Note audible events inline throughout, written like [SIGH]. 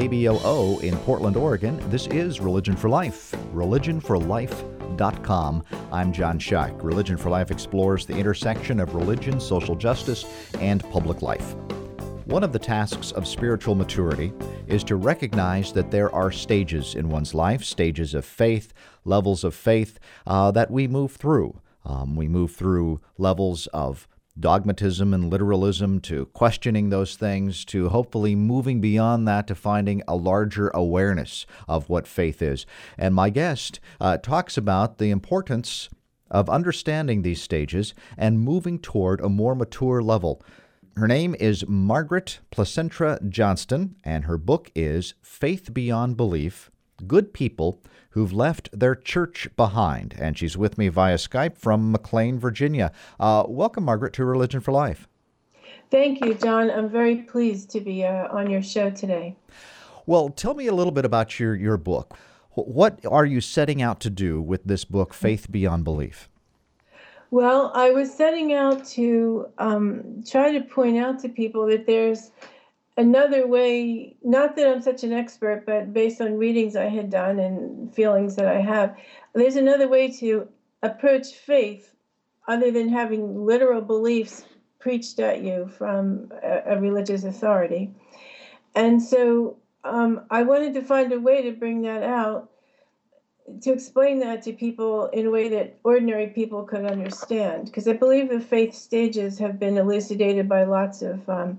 KBOO in Portland, Oregon. This is Religion for Life, religionforlife.com. I'm John Shuck. Religion for Life explores the intersection of religion, social justice, and public life. One of the tasks of spiritual maturity is to recognize that there are stages in one's life, stages of faith, levels of faith uh, that we move through. Um, we move through levels of dogmatism and literalism to questioning those things to hopefully moving beyond that to finding a larger awareness of what faith is. And my guest uh, talks about the importance of understanding these stages and moving toward a more mature level. Her name is Margaret Placentra Johnston, and her book is Faith Beyond Belief Good People who've left their church behind. And she's with me via Skype from McLean, Virginia. Uh, welcome, Margaret, to Religion for Life. Thank you, John. I'm very pleased to be uh, on your show today. Well, tell me a little bit about your, your book. What are you setting out to do with this book, Faith Beyond Belief? Well, I was setting out to um, try to point out to people that there's another way, not that I'm such an expert, but based on readings I had done and feelings that I have, there's another way to approach faith other than having literal beliefs preached at you from a, a religious authority. And so um, I wanted to find a way to bring that out, to explain that to people in a way that ordinary people could understand. Because I believe the faith stages have been elucidated by lots of um,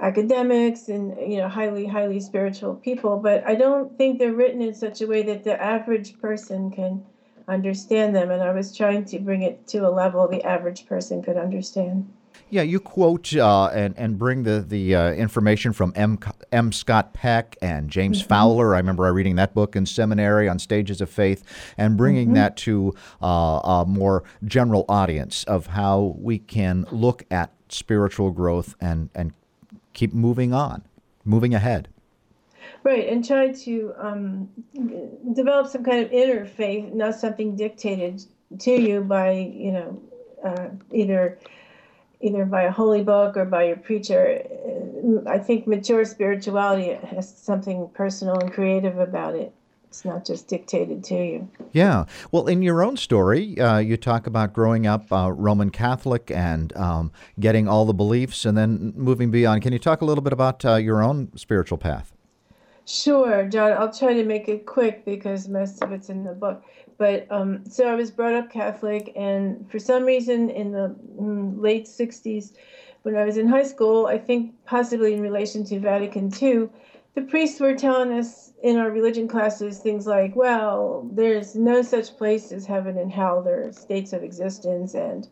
academics and you know highly highly spiritual people but i don't think they're written in such a way that the average person can understand them and i was trying to bring it to a level the average person could understand yeah, you quote uh, and and bring the the uh, information from M. M. Scott Peck and James mm-hmm. Fowler. I remember I reading that book in seminary on stages of faith, and bringing mm-hmm. that to uh, a more general audience of how we can look at spiritual growth and and keep moving on, moving ahead. Right, and try to um, develop some kind of inner faith, not something dictated to you by you know uh, either either by a holy book or by your preacher. I think mature spirituality has something personal and creative about it. It's not just dictated to you. Yeah. Well, in your own story, uh, you talk about growing up uh, Roman Catholic and um, getting all the beliefs and then moving beyond. Can you talk a little bit about uh, your own spiritual path? Sure, John. I'll try to make it quick because most of it's in the book. But um, so I was brought up Catholic, and for some reason in the mm, late 60s, when I was in high school, I think possibly in relation to Vatican II, the priests were telling us in our religion classes things like, well, there's no such place as heaven and hell, there are states of existence. And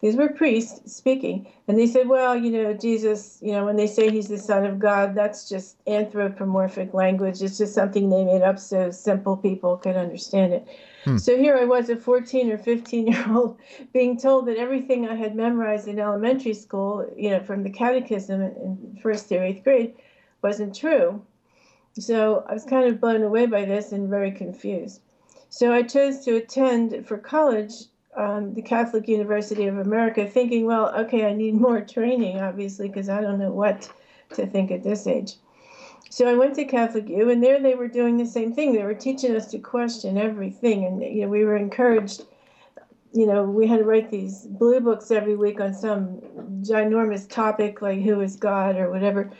these were priests speaking. And they said, well, you know, Jesus, you know, when they say he's the Son of God, that's just anthropomorphic language. It's just something they made up so simple people could understand it. Hmm. So here I was, a 14 or 15 year old, [LAUGHS] being told that everything I had memorized in elementary school, you know, from the catechism in first through eighth grade, wasn't true. So I was kind of blown away by this and very confused. So I chose to attend for college um, the Catholic University of America, thinking, well, okay, I need [LAUGHS] more training, obviously, because I don't know what to think at this age. So I went to Catholic U, and there they were doing the same thing. They were teaching us to question everything, and you know we were encouraged. You know, we had to write these blue books every week on some ginormous topic like who is God or whatever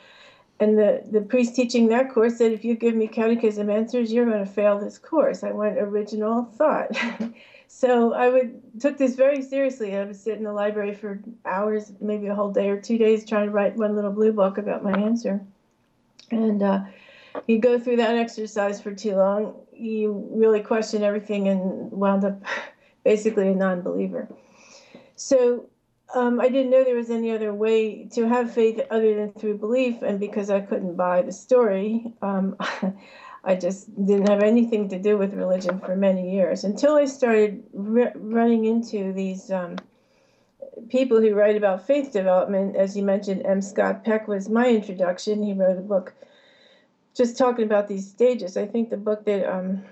and the, the priest teaching that course said, if you give me catechism answers, you're going to fail this course. I went original thought. [LAUGHS] so I would took this very seriously. I would sit in the library for hours, maybe a whole day or two days, trying to write one little blue book about my answer. And uh, you go through that exercise for too long, you really question everything and wound up [LAUGHS] basically a non-believer. So um, I didn't know there was any other way to have faith other than through belief, and because I couldn't buy the story, um, [LAUGHS] I just didn't have anything to do with religion for many years until I started re- running into these um, people who write about faith development. As you mentioned, M. Scott Peck was my introduction. He wrote a book just talking about these stages. I think the book that um,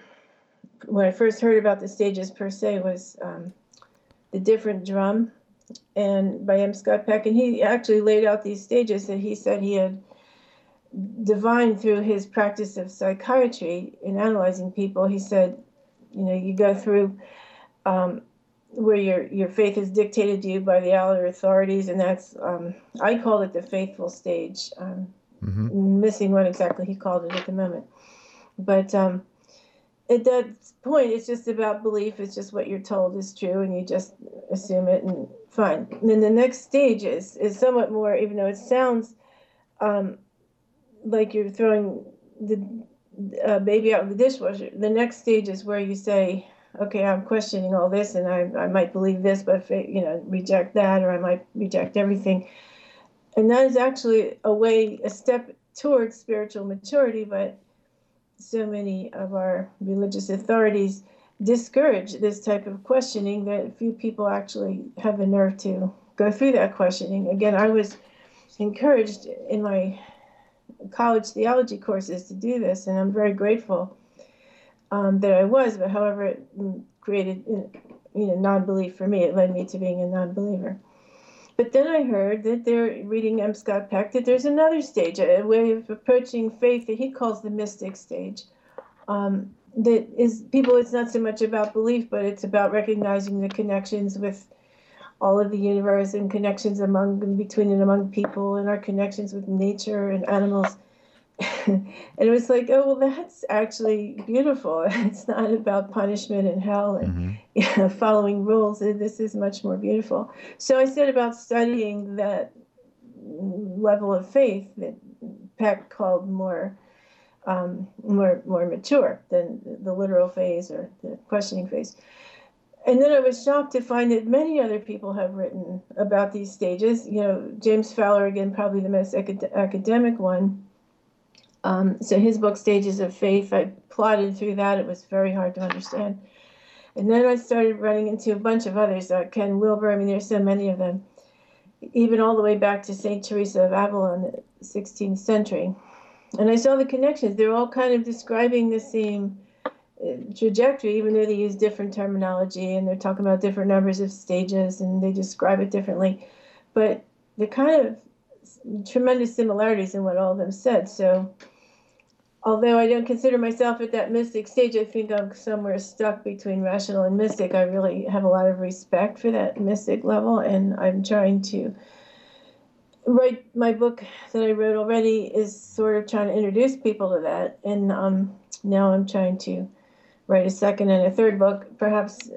when I first heard about the stages per se was um, the different drum and by M. Scott Peck, and he actually laid out these stages that he said he had divined through his practice of psychiatry in analyzing people. He said, you know, you go through um, where your your faith is dictated to you by the outer authorities, and that's um, I call it the faithful stage. Um, mm-hmm. Missing what exactly he called it at the moment, but um, at that point, it's just about belief. It's just what you're told is true, and you just assume it, and fine. And then the next stage is is somewhat more, even though it sounds um, like you're throwing the uh, baby out with the dishwasher. The next stage is where you say, okay, I'm questioning all this, and I, I might believe this, but you know, reject that, or I might reject everything. And that is actually a way, a step towards spiritual maturity, but so many of our religious authorities discourage this type of questioning that few people actually have the nerve to go through that questioning. Again, I was encouraged in my college theology courses to do this, and I'm very grateful um, that I was. But however, it created you know non-belief for me. It led me to being a non-believer. But then I heard that they're reading M. Scott Peck that there's another stage, a way of approaching faith that he calls the mystic stage. Um, that is people. It's not so much about belief, but it's about recognizing the connections with all of the universe and connections among between and among people and our connections with nature and animals [LAUGHS] and it was like oh well that's actually beautiful [LAUGHS] it's not about punishment and hell and mm-hmm. [LAUGHS] you know, following rules this is much more beautiful so i said about studying that level of faith that peck called more um, more more mature than the literal phase or the questioning phase and then I was shocked to find that many other people have written about these stages. You know, James Fowler, again, probably the most acad- academic one. Um, so his book, Stages of Faith, I plodded through that. It was very hard to understand. And then I started running into a bunch of others, uh, Ken Wilber. I mean, there's so many of them, even all the way back to St. Teresa of Avila in the 16th century. And I saw the connections. They're all kind of describing the same trajectory, even though they use different terminology and they're talking about different numbers of stages and they describe it differently. But they're kind of tremendous similarities in what all of them said. So, although I don't consider myself at that mystic stage, I think I'm somewhere stuck between rational and mystic. I really have a lot of respect for that mystic level, and I'm trying to write my book that I wrote already is sort of trying to introduce people to that, and um, now I'm trying to write a second and a third book, perhaps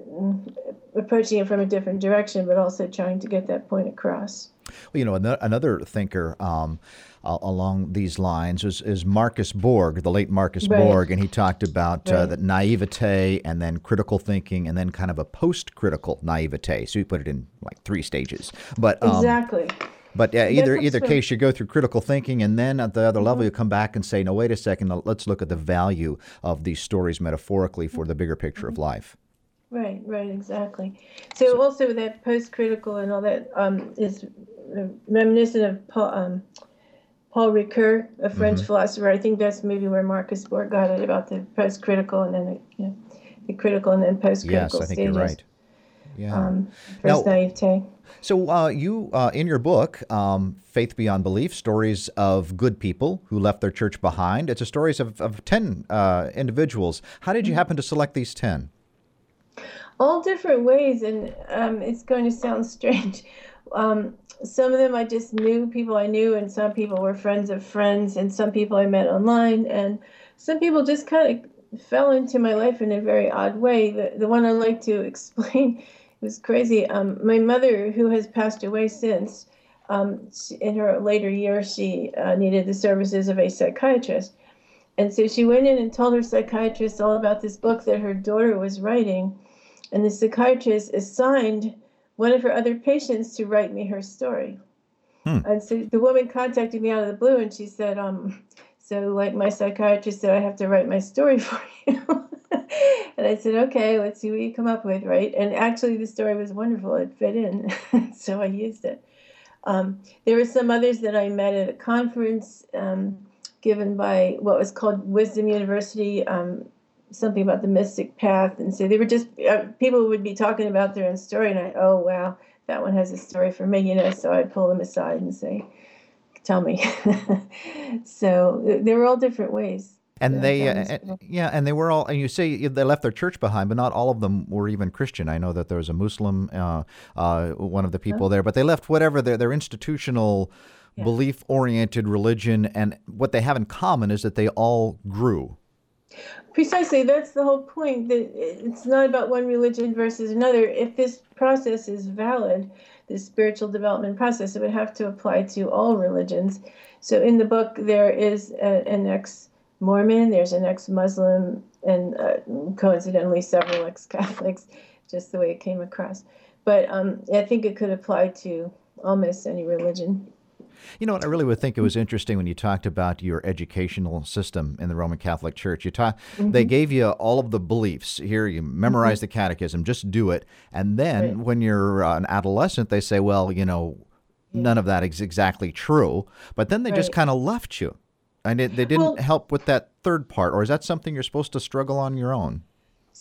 approaching it from a different direction, but also trying to get that point across. Well, you know, another thinker um, along these lines is, is, Marcus Borg, the late Marcus right. Borg, and he talked about uh, right. uh, that naivete and then critical thinking and then kind of a post-critical naivete. So he put it in like three stages. But um, exactly. But uh, either either case, you go through critical thinking, and then at the other mm-hmm. level, you come back and say, "No, wait a second. Let's look at the value of these stories metaphorically for the bigger picture mm-hmm. of life." Right, right, exactly. So, so also that post-critical and all that um, is reminiscent of Paul, um, Paul Ricoeur, a French mm-hmm. philosopher. I think that's maybe where Marcus Borg got it about the post-critical and then the, you know, the critical and then post-critical yes, I think stages. you're right. Yeah. Um, first now, naivete. So, uh, you, uh, in your book, um, Faith Beyond Belief Stories of Good People Who Left Their Church Behind, it's a stories of, of 10 uh, individuals. How did you happen to select these 10? All different ways, and um, it's going to sound [LAUGHS] strange. Um, some of them I just knew people I knew, and some people were friends of friends, and some people I met online, and some people just kind of fell into my life in a very odd way. The, the one I like to [LAUGHS] explain was crazy. Um, my mother, who has passed away since, um, in her later years, she uh, needed the services of a psychiatrist. And so she went in and told her psychiatrist all about this book that her daughter was writing. And the psychiatrist assigned one of her other patients to write me her story. Hmm. And so the woman contacted me out of the blue and she said, um, so like my psychiatrist said, I have to write my story [LAUGHS] for you. and I said, okay, let's see what you come up with, right? And actually, the story was wonderful. It fit in, [LAUGHS] so I used it. Um, there were some others that I met at a conference um, given by what was called Wisdom University, um, something about the mystic path. And so they were just, uh, people would be talking about their own story, and I, oh, wow, that one has a story for me, you know, so I'd pull them aside and say, tell me. [LAUGHS] so there were all different ways. And they, uh, yeah, and they were all. And you say they left their church behind, but not all of them were even Christian. I know that there was a Muslim, uh, uh, one of the people there, but they left whatever their their institutional, yeah. belief-oriented religion, and what they have in common is that they all grew. Precisely, that's the whole point. That it's not about one religion versus another. If this process is valid, this spiritual development process, it would have to apply to all religions. So in the book, there is a, an ex Mormon, there's an ex Muslim, and uh, coincidentally, several ex Catholics, just the way it came across. But um, I think it could apply to almost any religion. You know what? I really would think it was interesting when you talked about your educational system in the Roman Catholic Church. You talk, mm-hmm. they gave you all of the beliefs. Here, you memorize mm-hmm. the catechism, just do it. And then right. when you're uh, an adolescent, they say, well, you know, yeah. none of that is exactly true. But then they right. just kind of left you. And it, they didn't well, help with that third part, or is that something you're supposed to struggle on your own?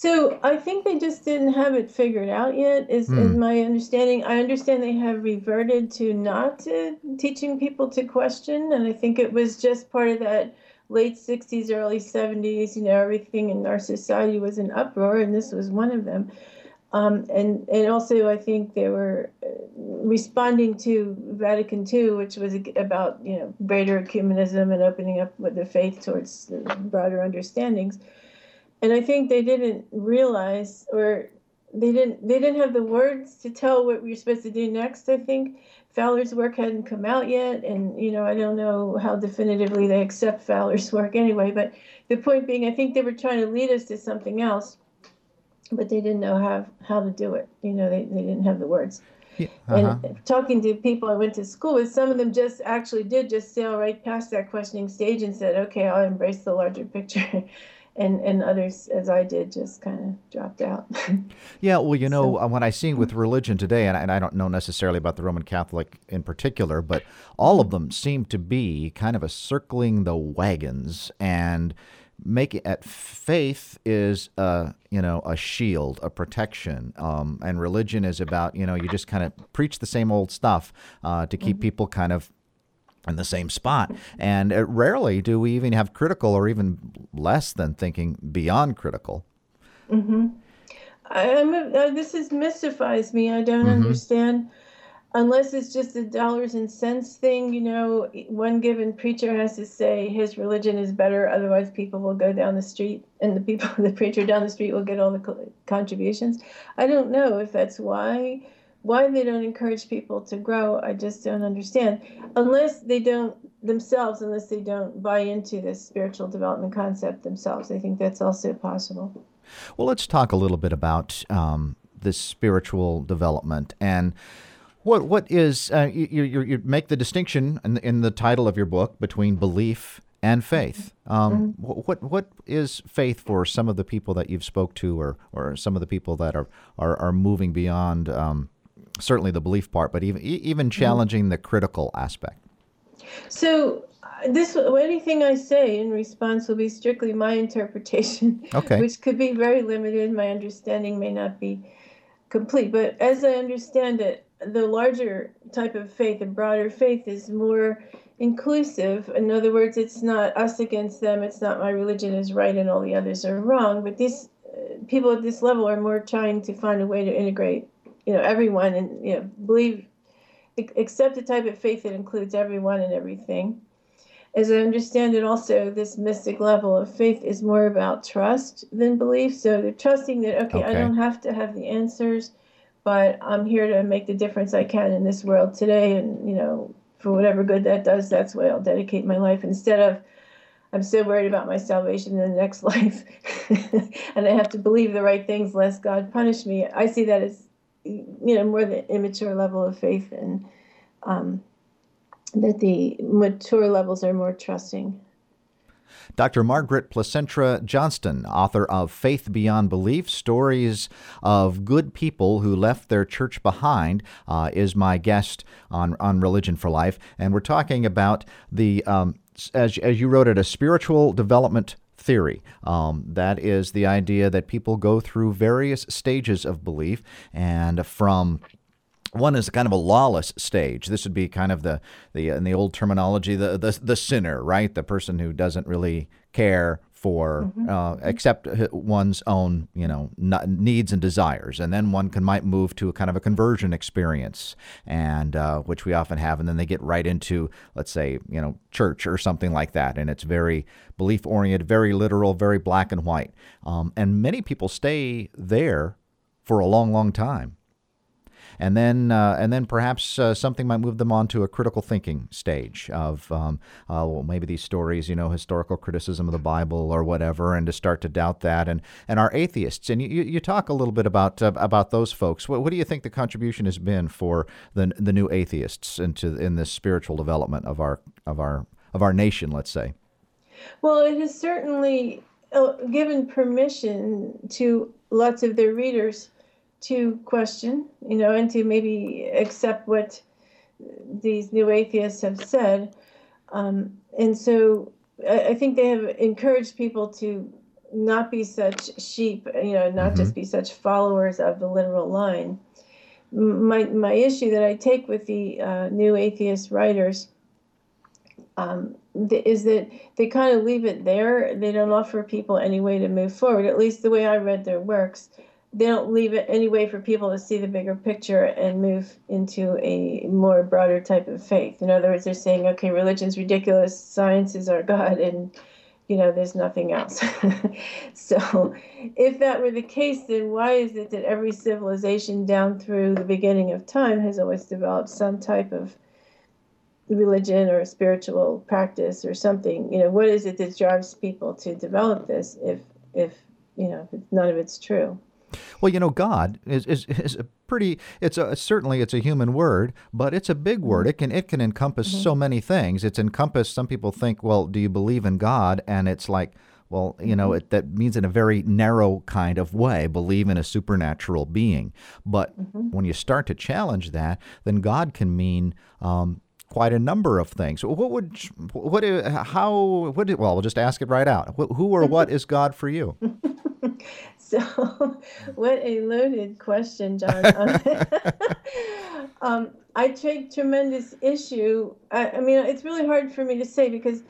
So I think they just didn't have it figured out yet. Is, mm. is my understanding? I understand they have reverted to not to teaching people to question, and I think it was just part of that late '60s, early '70s. You know, everything in our society was in uproar, and this was one of them. Um, and and also, I think they were uh, responding to Vatican II, which was about you know greater ecumenism and opening up with the faith towards broader understandings. And I think they didn't realize, or they didn't they didn't have the words to tell what we were supposed to do next. I think Fowler's work hadn't come out yet, and you know I don't know how definitively they accept Fowler's [LAUGHS] work anyway. But the point being, I think they were trying to lead us to something else but they didn't know how how to do it. You know, they, they didn't have the words. Yeah, uh-huh. And talking to people I went to school with, some of them just actually did just sail right past that questioning stage and said, "Okay, I'll embrace the larger picture." [LAUGHS] and and others, as I did, just kind of dropped out. [LAUGHS] yeah, well, you know, so. Uh, what I see with religion today, and I, and I don't know necessarily about the Roman Catholic in particular, but all of them seem to be kind of a circling the wagons and make it at faith is a you know a shield a protection um, and religion is about you know you just kind of preach the same old stuff uh, to keep mm-hmm. people kind of in the same spot and uh, rarely do we even have critical or even less than thinking beyond critical mm-hmm. I, uh, this is mystifies me i don't mm-hmm. understand unless it's just a dollars and cents thing, you know, one given preacher has to say his religion is better, otherwise people will go down the street and the people, [LAUGHS] the preacher down the street will get all the contributions. I don't know if that's why why they don't encourage people to grow. I just don't understand unless they don't themselves, unless they don't buy into this spiritual development concept themselves. I think that's also possible. Well, let's talk a little bit about um, this spiritual development and what what is uh, you, you, you make the distinction in the, in the title of your book between belief and faith. Um, mm-hmm. What what is faith for some of the people that you've spoke to, or or some of the people that are are, are moving beyond um, certainly the belief part, but even even mm-hmm. challenging mm-hmm. the critical aspect. So uh, this anything I say in response will be strictly my interpretation, okay. which could be very limited. My understanding may not be complete, but as I understand it, the larger type of faith, the broader faith, is more inclusive. In other words, it's not us against them. It's not my religion is right and all the others are wrong. But these uh, people at this level are more trying to find a way to integrate, you know, everyone and you know believe, accept a type of faith that includes everyone and everything. As I understand it, also this mystic level of faith is more about trust than belief. So they're trusting that okay, okay. I don't have to have the answers but I'm here to make the difference I can in this world today. And, you know, for whatever good that does, that's why I'll dedicate my life instead of I'm so worried about my salvation in the next [LAUGHS] life [LAUGHS] and I have to believe the right things lest God punish me. I see that as, you know, more the immature level of faith and um, that the mature levels are more trusting. Dr. Margaret Placentra Johnston, author of Faith Beyond Belief Stories of Good People Who Left Their Church Behind, uh, is my guest on, on Religion for Life. And we're talking about the, um, as, as you wrote it, a spiritual development theory. Um, that is the idea that people go through various stages of belief, and from one is kind of a lawless stage. This would be kind of the the in the old terminology the the, the sinner, right? The person who doesn't really care for mm-hmm. uh, except one's own you know needs and desires. And then one can might move to a kind of a conversion experience and uh, which we often have. And then they get right into let's say you know church or something like that. And it's very belief oriented very literal very black and white. Um, and many people stay there for a long long time and then uh, and then perhaps uh, something might move them on to a critical thinking stage of um, uh, well maybe these stories you know historical criticism of the Bible or whatever and to start to doubt that. And and our atheists and you, you talk a little bit about uh, about those folks. What, what do you think the contribution has been for the the new atheists into in this spiritual development of our of our of our nation let's say? Well it has certainly uh, given permission to lots of their readers to question, you know, and to maybe accept what these new atheists have said. Um, and so I, I, think they have encouraged people to not be such sheep, you know, not mm-hmm. just be such followers of the literal line. My, my issue that I take with the uh, new atheist writers um, is that they kind of leave it there. They don't offer people any way to move forward, at least the way I read their works they don't leave it any way for people to see the bigger picture and move into a more broader type of faith. In other words, they're saying, okay, religion's ridiculous, science is our God, and you know, there's nothing else. [LAUGHS] so, if that were the case, then why is it that every civilization down through the beginning of time has always developed some type of religion or spiritual practice or something? You know, what is it that drives people to develop this if, if you know, none of it's true? Well, you know, God is, is, is a pretty. It's a certainly it's a human word, but it's a big word. Mm-hmm. It can it can encompass mm-hmm. so many things. It's encompassed. Some people think, well, do you believe in God? And it's like, well, you know, mm-hmm. it, that means in a very narrow kind of way, believe in a supernatural being. But mm-hmm. when you start to challenge that, then God can mean. Um, quite a number of things. What would, what, how, what, well, we'll just ask it right out. Who or what [LAUGHS] is God for you? [LAUGHS] So, [LAUGHS] what a loaded question, John. [LAUGHS] um, I take tremendous issue. I, I, mean, it's really hard for me to say because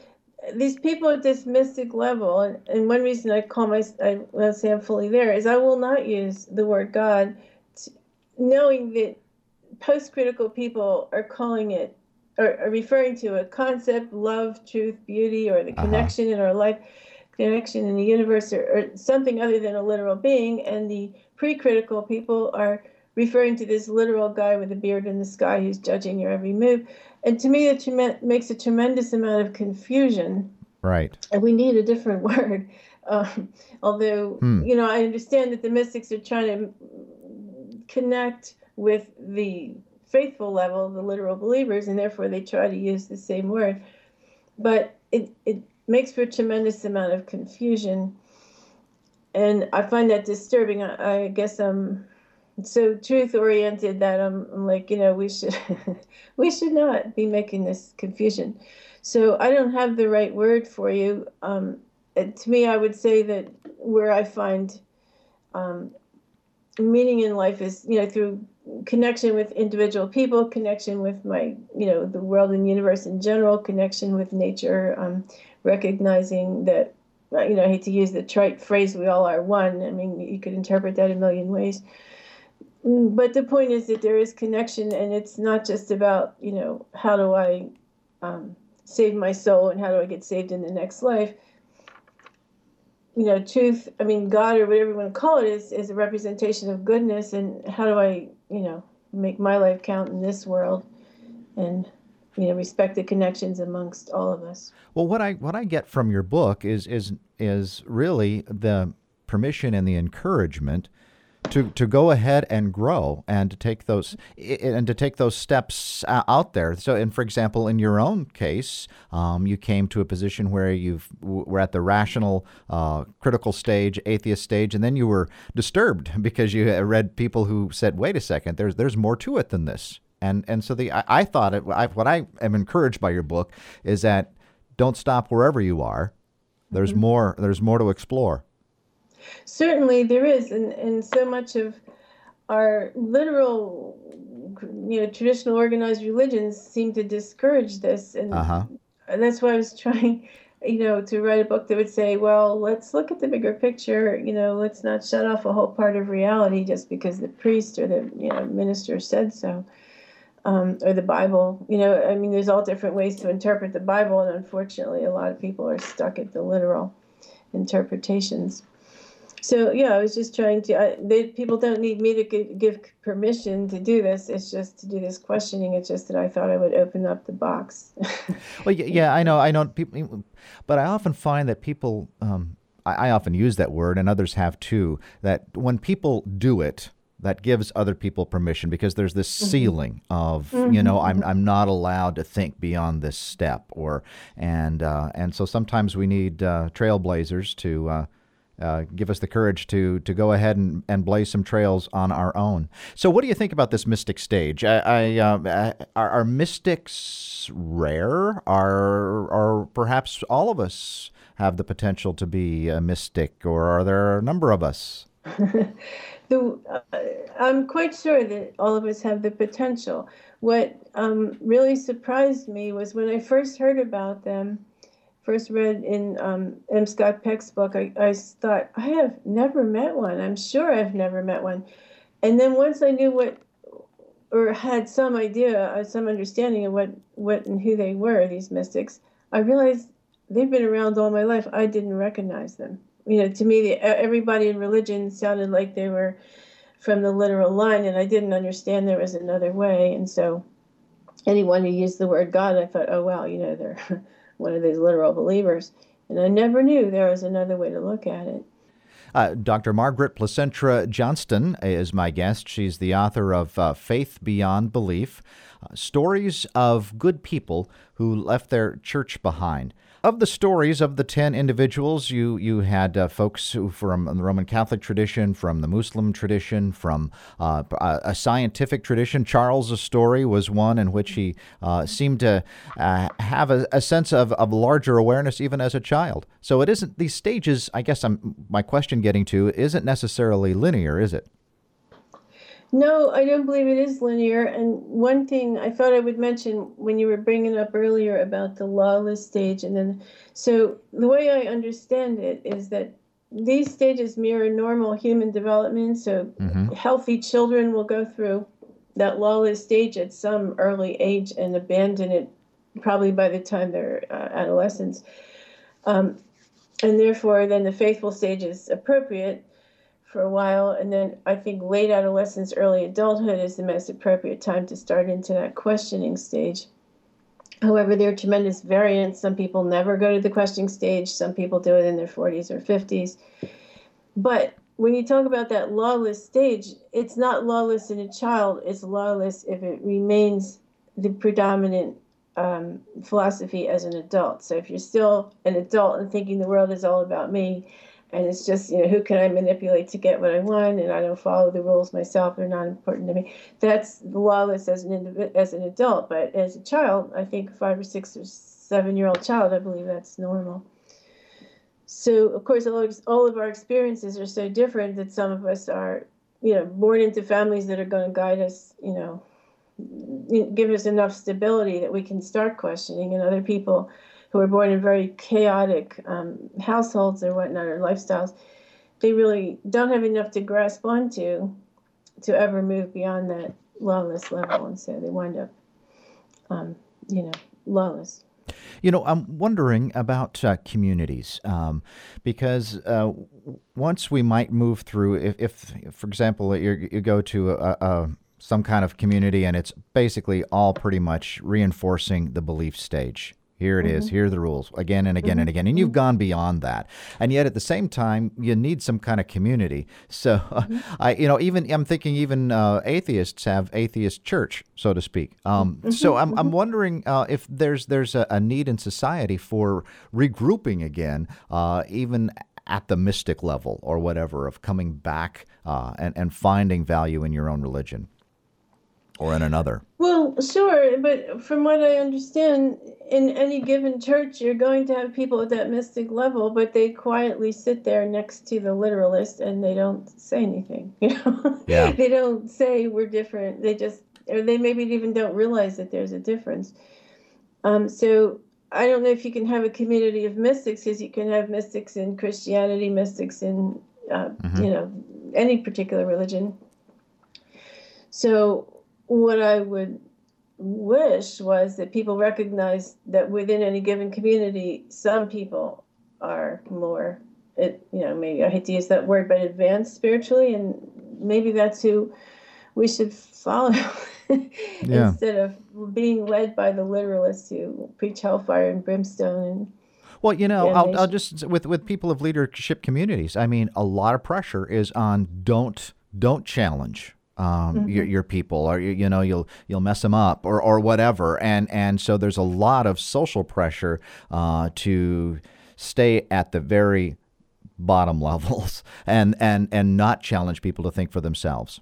these people at this mystic level, and, and one reason I call my, I will say I'm fully there, is I will not use the word God, to, knowing that post-critical people are calling it or, or, referring to a concept, love, truth, beauty, or the uh-huh. connection uh-huh. in our life connection in the universe or, or something other than a literal being, and the pre-critical people are referring to this literal guy with a beard in the sky who's judging your every move. And to me, it makes a tremendous amount of confusion. Right. And we need a different [LAUGHS] word. Um, although, hmm. you know, I understand that the mystics are trying to connect with the faithful level, the literal believers, and therefore they try to use the same word. But it, it makes for a tremendous amount of confusion. And I find that disturbing. I, I guess I'm so truth oriented that I'm, I'm, like, you know, we should [LAUGHS] we should not be making this confusion. So I don't have the right word for you. Um, to me, I would say that where I find um, meaning in life is, you know, through connection with individual people, connection with my, you know, the world and universe in general, connection with nature, um, recognizing that, uh, you know, I hate to use the trite phrase, we all are one. I mean, you could interpret that a million ways. Mm, but the point is that there is connection, and it's not just about, you know, how do I um, save my soul and how do I get saved in the next life. You know, truth, I mean, God or whatever you want to call it, is, is a representation of goodness, and how do I, you know, make my life count in this world? And you know respect the connections amongst all of us. Well, what I what I get from your book is is is really the permission and the encouragement to to go ahead and grow and to take those and to take those steps out there. So, and for example, in your own case, um, you came to a position where you were at the rational, uh, critical stage, atheist stage, and then you were disturbed [LAUGHS] because you read people who said, "Wait a second, there's there's more to it than this." And and so the I, I thought it. I, what I am encouraged by your book is that don't stop wherever you are. There's mm-hmm. more. There's more to explore. Certainly, there is, and and so much of our literal you know, traditional organized religions seem to discourage this, and, Uh-huh. and that's why I was [LAUGHS] trying, you know, to write a book that would say, well, let's look at the bigger picture. You know, let's not shut off a whole part of reality just because the priest or the you know minister said so, um, or the Bible. You know, I mean, there's all different ways to interpret the Bible, and unfortunately, a lot of people are stuck at the literal interpretations. So yeah, I was just trying to. I, they, people don't need me to g- give permission to do this. It's just to do this questioning. It's just that I thought I would open up the box. [LAUGHS] Well, y- yeah, I know, I know people, but I often find that people, um, I, I often use that word, and others have too. That when people do it, that gives other people permission because there's this ceiling of you know I'm I'm not allowed to think beyond this step or and uh, and so sometimes we need uh, trailblazers to. Uh, uh, give us the courage to to go ahead and, and blaze some trails on our own. So, what do you think about this mystic stage? I, I, uh, uh, are, are mystics rare? Are or perhaps all of us have the potential to be a mystic, or are there a number of us? [LAUGHS] the, uh, I'm quite sure that all of us have the potential. What um, really surprised me was when I first heard about them, first read in um, M. Scott Peck's book, I, I thought, I have never met one. I'm sure I've never met one. And then once I knew what, or had some idea, uh, some understanding of what, what and who they were, these mystics, I realized they've been around all my life. I didn't recognize them you know, to me, everybody in religion sounded like they were from the literal line, and I didn't understand there was another way. And so, anyone who used the word God, I thought, oh wow, you know, they're [LAUGHS] one of these literal believers. And I never knew there was another way to look at it. Uh, Dr. Margaret Placentra Johnston is my guest. She's the author of uh, Faith Beyond Belief uh, Stories of Good People Who Left Their Church Behind. Of the stories of the 10 individuals, you, you had uh, folks who from the Roman Catholic tradition, from the Muslim tradition, from uh, a scientific tradition. Charles' story was one in which he uh, seemed to uh, have a, a, sense of, of larger awareness even as a child. So it isn't, these stages, I guess I'm, my question getting to, isn't necessarily linear, is it? No, I don't believe it is linear. And one thing I thought I would mention when you were bringing up earlier about the lawless stage, and then so the way I understand it is that these stages mirror normal human development. So mm-hmm. healthy children will go through that lawless stage at some early age and abandon it probably by the time they're uh, adolescents. Um, and therefore, then the faithful stage is appropriate for a while. And then I think late adolescence, early adulthood is the most appropriate time to start into that questioning stage. However, there are tremendous variants. Some people never go to the questioning stage, some people do it in their 40s or 50s. But when you talk about that lawless stage, it's not lawless in a child, it's lawless if it remains the predominant um, philosophy as an adult. So if you're still an adult and thinking the world is all about me, and it's just you know who can I manipulate to get what I want, and I don't follow the rules myself; they're not important to me. That's lawless as an individ- as an adult, but as a child, I think five or six or seven year old child, I believe that's normal. So of course, all of our experiences are so different that some of us are, you know, born into families that are going to guide us, you know, give us enough stability that we can start questioning, and other people who are born in very chaotic um, households or whatnot or lifestyles, they really don't have enough to grasp onto to ever move beyond that lawless level, and so they wind up, um, you know, lawless. You know, I'm wondering about uh, communities um, because uh, once we might move through, if, if for example, you go to a, a some kind of community and it's basically all pretty much reinforcing the belief stage. Here it mm-hmm. is. Here are the rules again and again mm-hmm. and again. And you've mm-hmm. gone beyond that. And yet at the same time, you need some kind of community. [LAUGHS] So mm-hmm. I, you know, even I'm thinking even uh, atheists have atheist church, so to speak. Um, mm-hmm. so I'm, I'm mm-hmm. wondering uh, if there's there's a, a, need in society for regrouping again, uh, even at the mystic level or whatever, of coming back uh, and, and finding value in your own religion or in another? Well, sure, but from what I understand, in any given church, you're going to have people at that mystic level, but they quietly sit there next to the literalist and they don't say anything. [LAUGHS] You know, yeah. they don't say we're different. They just or they maybe even don't realize that there's a difference. Um, so I don't know if you can have a community of mystics because you can have mystics in Christianity, mystics in uh, mm-hmm. you know any particular religion. So what I would wish was that people recognize that within any given community, some people are more, it, you know, maybe I hate to use that word, but advanced spiritually, and maybe that's who we should follow [LAUGHS] yeah. instead of being led by the literalists who preach hellfire and brimstone and well, you know, I'll, I'll, just with with people of leadership communities. I mean, a lot of pressure is on don't don't challenge um, mm-hmm. your, your, people, or you, you, know you'll you'll mess them up, or or whatever. And and so there's a lot of social pressure uh, to stay at the very bottom [LAUGHS] levels and and and not challenge people to think for themselves.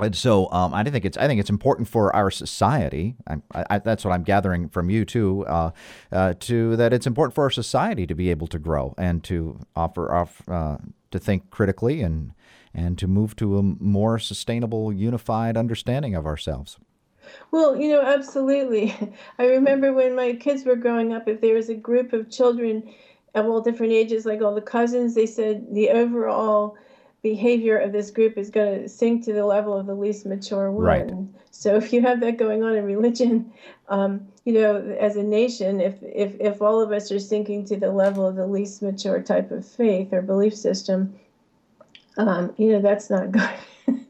And so um, I think it's I think it's important for our society. I, I, that's what I'm gathering from you too. Uh, uh, to that it's important for our society to be able to grow and to offer off uh, to think critically and and to move to a more sustainable, unified understanding of ourselves. Well, you know, absolutely. [LAUGHS] I remember when my kids were growing up, if there was a group of children of all different ages, like all the cousins, they said the overall behavior of this group is going to sink to the level of the least mature one. Right. So if you have that going on in religion, [LAUGHS] um, you know, as a nation, if, if if all of us are sinking to the level of the least mature type of faith or belief system, um, you know, that's not [LAUGHS] good.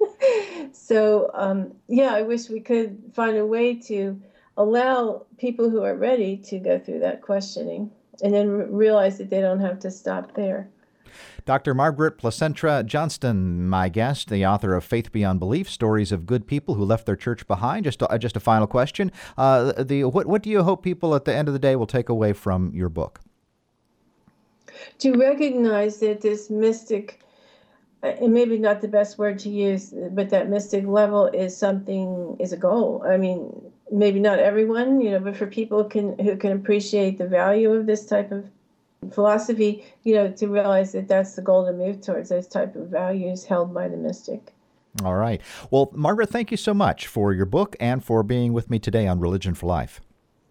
so um, yeah, I wish we could find a way to allow people who are ready to go through that questioning and then realize that they don't have to stop there. Dr. Margaret Placentra Johnston, my guest, the author of Faith Beyond Belief: Stories of Good People Who Left Their Church Behind. Just a, just a final question: uh, the what what do you hope people at the end of the day will take away from your book? To recognize that this mystic, uh, Uh, and maybe not the best word to use, but that mystic level is something is a goal. I mean, maybe not everyone, you know, but for people who can who can appreciate the value of this type of philosophy, you know, to realize that that's the goal to move towards those type of values held by the mystic. All right. Well, Margaret, thank you so much for your book and for being with me today on Religion for Life.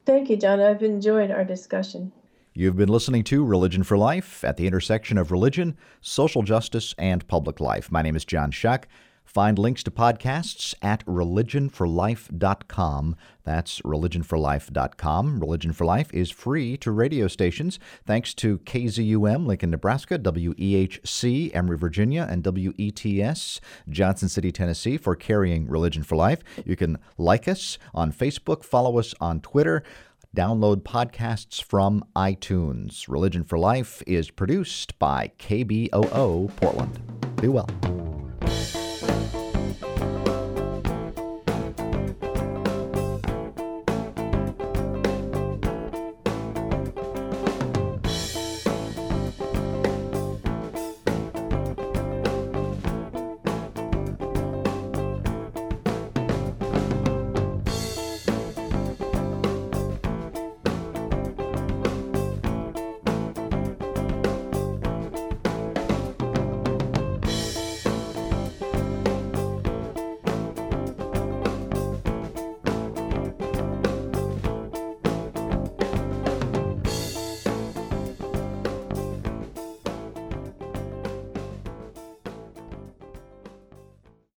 Thank you, John. I've enjoyed our discussion. You've been listening to Religion for Life at the intersection of religion, social justice, and public life. My name is John Shuck. Find links to podcasts at religionforlife.com. That's religionforlife.com. Religion for Life is free to radio stations thanks to KZUM, Lincoln, Nebraska, WEHC, Emory, Virginia, and WETS, Johnson City, Tennessee, for carrying Religion for Life. You can like us on Facebook, follow us on Twitter. Download podcasts from iTunes. Religion for Life is produced by KBOO Portland. Be well.